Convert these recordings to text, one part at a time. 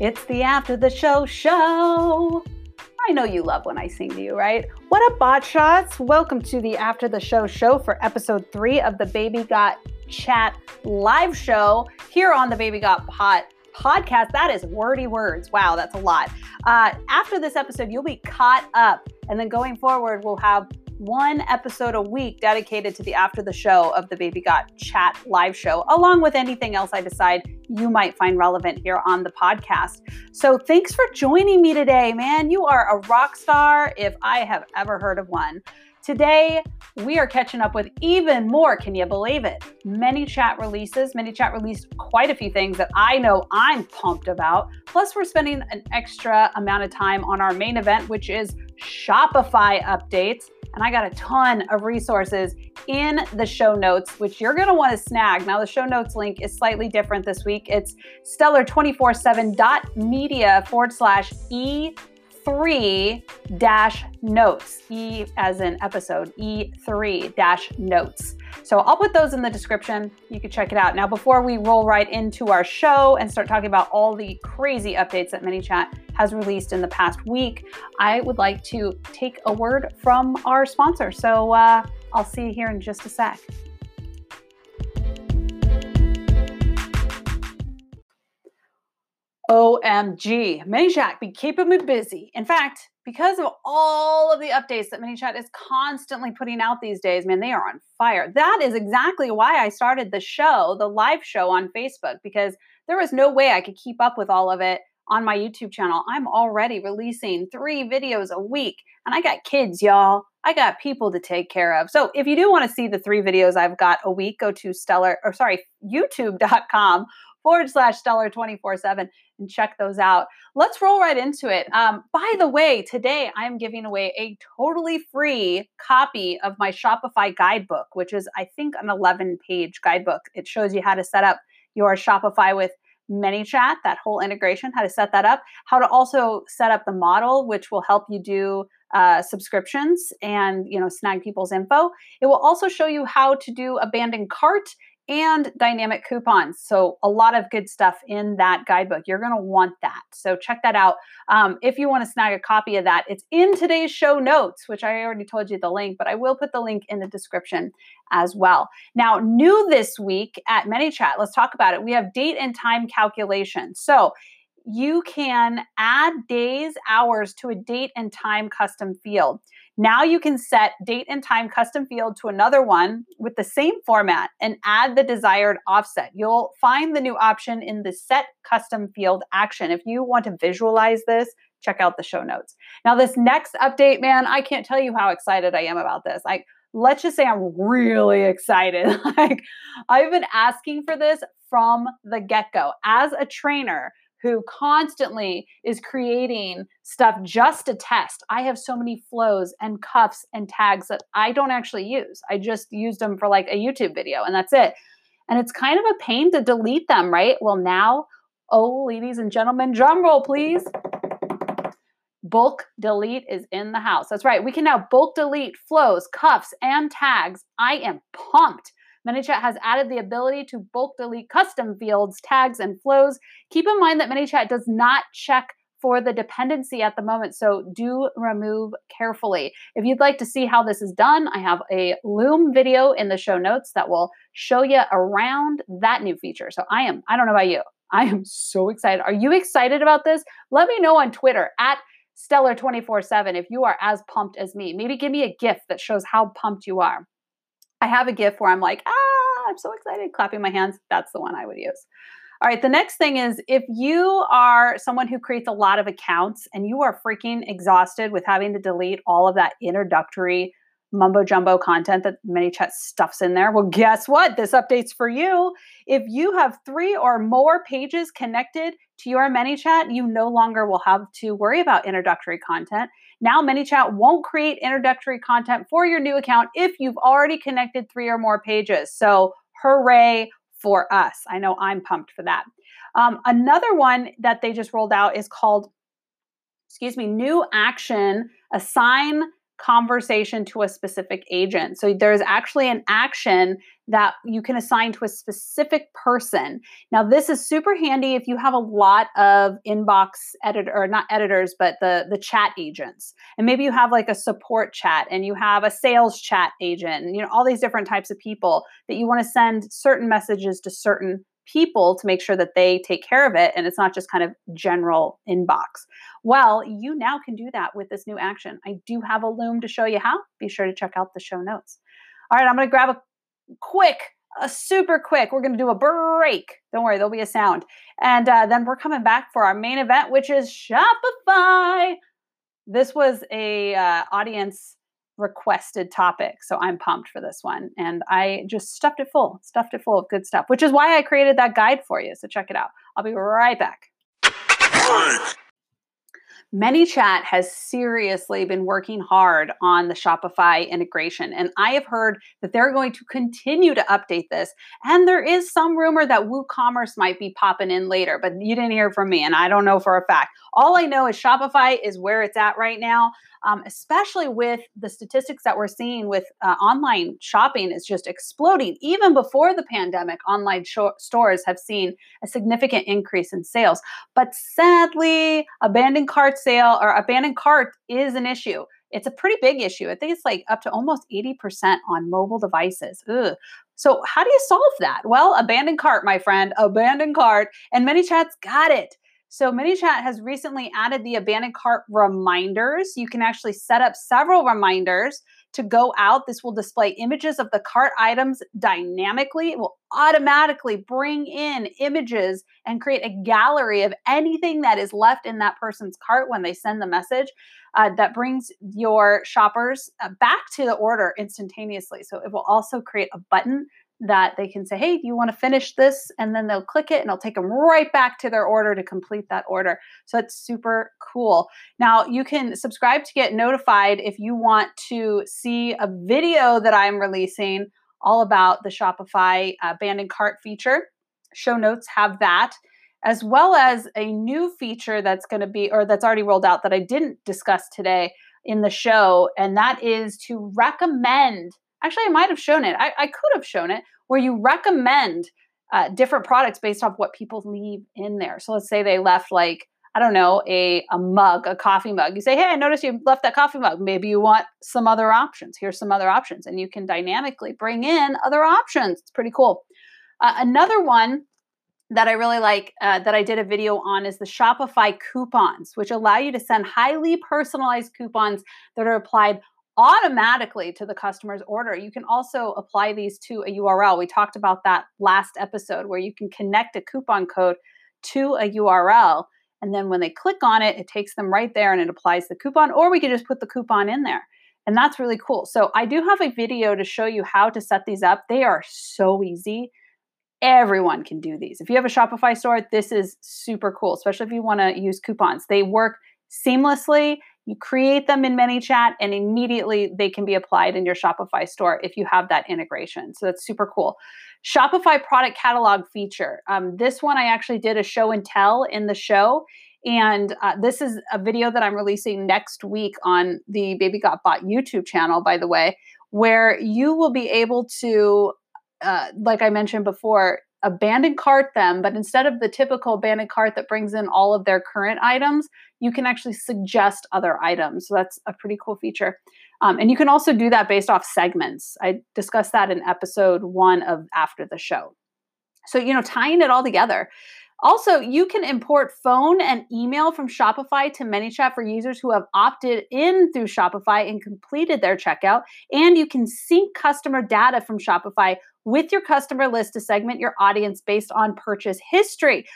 It's the After the Show show. I know you love when I sing to you, right? What up, bot shots? Welcome to the After the Show show for episode three of the Baby Got Chat live show here on the Baby Got Bot podcast. That is wordy words. Wow, that's a lot. Uh, after this episode, you'll be caught up. And then going forward, we'll have one episode a week dedicated to the after the show of the Baby Got Chat live show, along with anything else I decide you might find relevant here on the podcast. So thanks for joining me today, man. You are a rock star if I have ever heard of one. Today, we are catching up with even more. Can you believe it? ManyChat releases. ManyChat released quite a few things that I know I'm pumped about. Plus, we're spending an extra amount of time on our main event, which is Shopify updates and I got a ton of resources in the show notes, which you're going to want to snag. Now, the show notes link is slightly different this week. It's stellar247.media forward slash E three dash notes, E as in episode, E3 dash notes. So I'll put those in the description. You can check it out. Now, before we roll right into our show and start talking about all the crazy updates that ManyChat has released in the past week, I would like to take a word from our sponsor. So uh, I'll see you here in just a sec. OMG, ManyChat be keeping me busy. In fact, because of all of the updates that ManyChat is constantly putting out these days, man, they are on fire. That is exactly why I started the show, the live show on Facebook, because there was no way I could keep up with all of it on my YouTube channel. I'm already releasing three videos a week, and I got kids, y'all. I got people to take care of. So if you do want to see the three videos I've got a week, go to stellar or sorry, youtube.com forward slash stellar 24 7 and check those out. Let's roll right into it. Um, by the way, today I'm giving away a totally free copy of my Shopify guidebook, which is, I think, an 11 page guidebook. It shows you how to set up your Shopify with ManyChat, that whole integration, how to set that up, how to also set up the modal, which will help you do uh, subscriptions and you know snag people's info. It will also show you how to do abandoned cart and dynamic coupons. So, a lot of good stuff in that guidebook. You're going to want that. So, check that out. Um, if you want to snag a copy of that, it's in today's show notes, which I already told you the link, but I will put the link in the description as well. Now, new this week at ManyChat, let's talk about it. We have date and time calculation. So, you can add days, hours to a date and time custom field. Now you can set date and time custom field to another one with the same format and add the desired offset. You'll find the new option in the set custom field action. If you want to visualize this, check out the show notes. Now, this next update, man, I can't tell you how excited I am about this. Like, let's just say I'm really excited. like, I've been asking for this from the get go. As a trainer, who constantly is creating stuff just to test. I have so many flows and CUFs and tags that I don't actually use. I just used them for like a YouTube video and that's it. And it's kind of a pain to delete them, right? Well, now, oh, ladies and gentlemen, drum roll, please. Bulk delete is in the house. That's right. We can now bulk delete flows, CUFs, and tags. I am pumped. ManyChat has added the ability to bulk delete custom fields, tags, and flows. Keep in mind that ManyChat does not check for the dependency at the moment, so do remove carefully. If you'd like to see how this is done, I have a Loom video in the show notes that will show you around that new feature. So I am, I don't know about you, I am so excited. Are you excited about this? Let me know on Twitter at Stellar 24 7 if you are as pumped as me. Maybe give me a gift that shows how pumped you are. I have a GIF where I'm like, ah, I'm so excited, clapping my hands. That's the one I would use. All right, the next thing is if you are someone who creates a lot of accounts and you are freaking exhausted with having to delete all of that introductory mumbo jumbo content that ManyChat stuffs in there, well, guess what? This update's for you. If you have three or more pages connected to your ManyChat, you no longer will have to worry about introductory content. Now, ManyChat won't create introductory content for your new account if you've already connected three or more pages. So, hooray for us. I know I'm pumped for that. Um, another one that they just rolled out is called, excuse me, new action assign conversation to a specific agent. So there's actually an action that you can assign to a specific person. Now, this is super handy if you have a lot of inbox editor or not editors, but the the chat agents. And maybe you have like a support chat and you have a sales chat agent and you know all these different types of people that you want to send certain messages to certain people to make sure that they take care of it and it's not just kind of general inbox. Well, you now can do that with this new action. I do have a loom to show you how. Be sure to check out the show notes. All right, I'm going to grab a quick, a super quick. We're going to do a break. Don't worry, there'll be a sound. And uh, then we're coming back for our main event, which is Shopify. This was a uh, audience requested topic. So I'm pumped for this one. And I just stuffed it full, stuffed it full of good stuff, which is why I created that guide for you. So check it out. I'll be right back. ManyChat has seriously been working hard on the Shopify integration, and I have heard that they're going to continue to update this. And there is some rumor that WooCommerce might be popping in later, but you didn't hear from me, and I don't know for a fact. All I know is Shopify is where it's at right now um, especially with the statistics that we're seeing with uh, online shopping is just exploding. Even before the pandemic, online sh- stores have seen a significant increase in sales. But sadly, abandoned cart sale or abandoned cart is an issue. It's a pretty big issue. I think it's like up to almost 80% on mobile devices. Ugh. So, how do you solve that? Well, abandoned cart, my friend, abandoned cart. And ManyChat's got it. So ManyChat has recently added the abandoned cart reminders. You can actually set up several reminders to go out. This will display images of the cart items dynamically. It will automatically bring in images and create a gallery of anything that is left in that person's cart when they send the message. Uh, that brings your shoppers uh, back to the order instantaneously. So it will also create a button that they can say, hey, do you want to finish this? And then they'll click it and it'll take them right back to their order to complete that order. So it's super cool. Now, you can subscribe to get notified if you want to see a video that I'm releasing all about the Shopify uh, abandoned cart feature. Show notes have that. As well as a new feature that's going to be, or that's already rolled out that I didn't discuss today in the show, and that is to recommend Actually, I might have shown it. I, I could have shown it where you recommend uh, different products based off what people leave in there. So let's say they left like I don't know a a mug, a coffee mug. You say, hey, I noticed you left that coffee mug. Maybe you want some other options. Here's some other options, and you can dynamically bring in other options. It's pretty cool. Uh, another one that I really like uh, that I did a video on is the Shopify coupons, which allow you to send highly personalized coupons that are applied automatically to the customer's order. You can also apply these to a URL. We talked about that last episode where you can connect a coupon code to a URL. And then when they click on it, it takes them right there and it applies the coupon, or we can just put the coupon in there. And that's really cool. So I do have a video to show you how to set these up. They are so easy. Everyone can do these. If you have a Shopify store, this is super cool, especially if you want to use coupons. They work seamlessly you create them in ManyChat and immediately they can be applied in your Shopify store if you have that integration. So that's super cool. Shopify product catalog feature. Um, this one I actually did a show and tell in the show. And uh, this is a video that I'm releasing next week on the Baby Got Bot YouTube channel, by the way, where you will be able to, uh, like I mentioned before, abandon cart them, but instead of the typical abandoned cart that brings in all of their current items, you can actually suggest other items. So that's a pretty cool feature. Um, and you can also do that based off segments. I discussed that in episode one of After the Show. So, you know, tying it all together. Also, you can import phone and email from Shopify to ManyChat for users who have opted in through Shopify and completed their checkout. And you can sync customer data from Shopify with your customer list to segment your audience based on purchase history.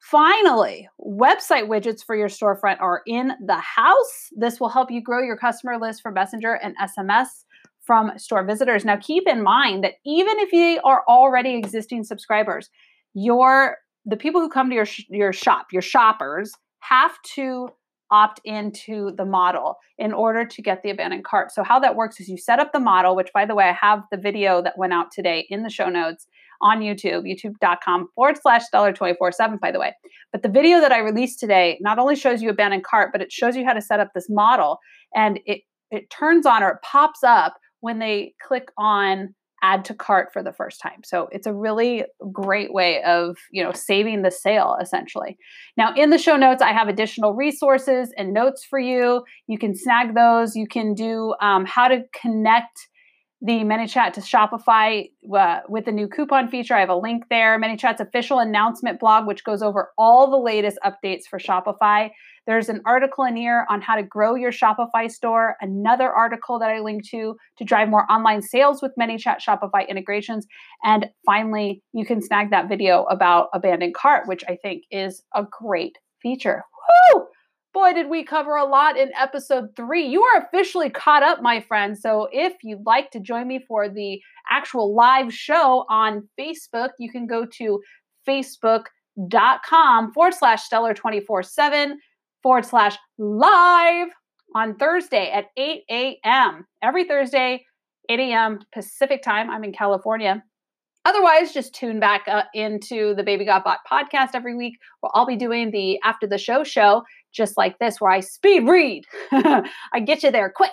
Finally, website widgets for your storefront are in the house. This will help you grow your customer list for Messenger and SMS from store visitors. Now, keep in mind that even if you are already existing subscribers, your the people who come to your your shop, your shoppers, have to opt into the modal in order to get the abandoned cart. So how that works is you set up the modal, which by the way, I have the video that went out today in the show notes on YouTube, youtube.com forward slash stellar 24 7, by the way. But the video that I released today not only shows you abandoned cart, but it shows you how to set up this modal. And it it turns on or it pops up when they click on add to cart for the first time. So it's a really great way of, you know, saving the sale essentially. Now in the show notes, I have additional resources and notes for you. You can snag those. You can do um, how to connect the ManyChat to Shopify uh, with the new coupon feature. I have a link there. ManyChat's official announcement blog, which goes over all the latest updates for Shopify. There's an article in here on how to grow your Shopify store, another article that I link to to drive more online sales with ManyChat Shopify integrations. And finally, you can snag that video about abandoned cart, which I think is a great feature. Woo! Boy, did we cover a lot in episode three. You are officially caught up, my friend. So if you'd like to join me for the actual live show on Facebook, you can go to facebook.com forward slash stellar 24 7 forward slash live on Thursday at 8 a.m. Every Thursday, 8 a.m. Pacific time. I'm in California. Otherwise, just tune back uh, into the Baby Got Bot podcast every week where I'll be doing the after the show show just like this, where I speed read. I get you there quick.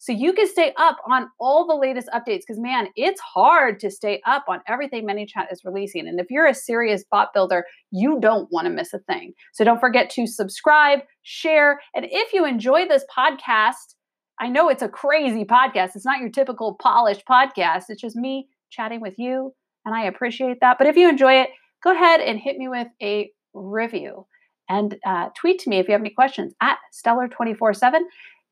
So you can stay up on all the latest updates because, man, it's hard to stay up on everything ManyChat is releasing. And if you're a serious bot builder, you don't want to miss a thing. So don't forget to subscribe, share, and if you enjoy this podcast, I know it's a crazy podcast. It's not your typical polished podcast. It's just me chatting with you, and I appreciate that. But if you enjoy it, go ahead and hit me with a review and uh, tweet to me if you have any questions at stellar247.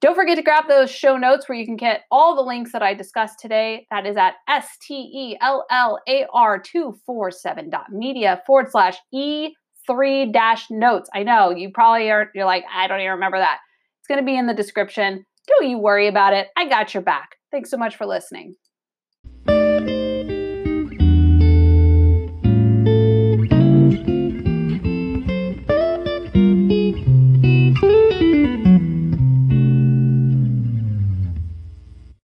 Don't forget to grab those show notes where you can get all the links that I discussed today. That is at S-T-E-L-L-A-R247.media forward slash E3 dash notes. I know you probably are, you're like, I don't even remember that. It's going to be in the description. Don't you worry about it. I got your back. Thanks so much for listening.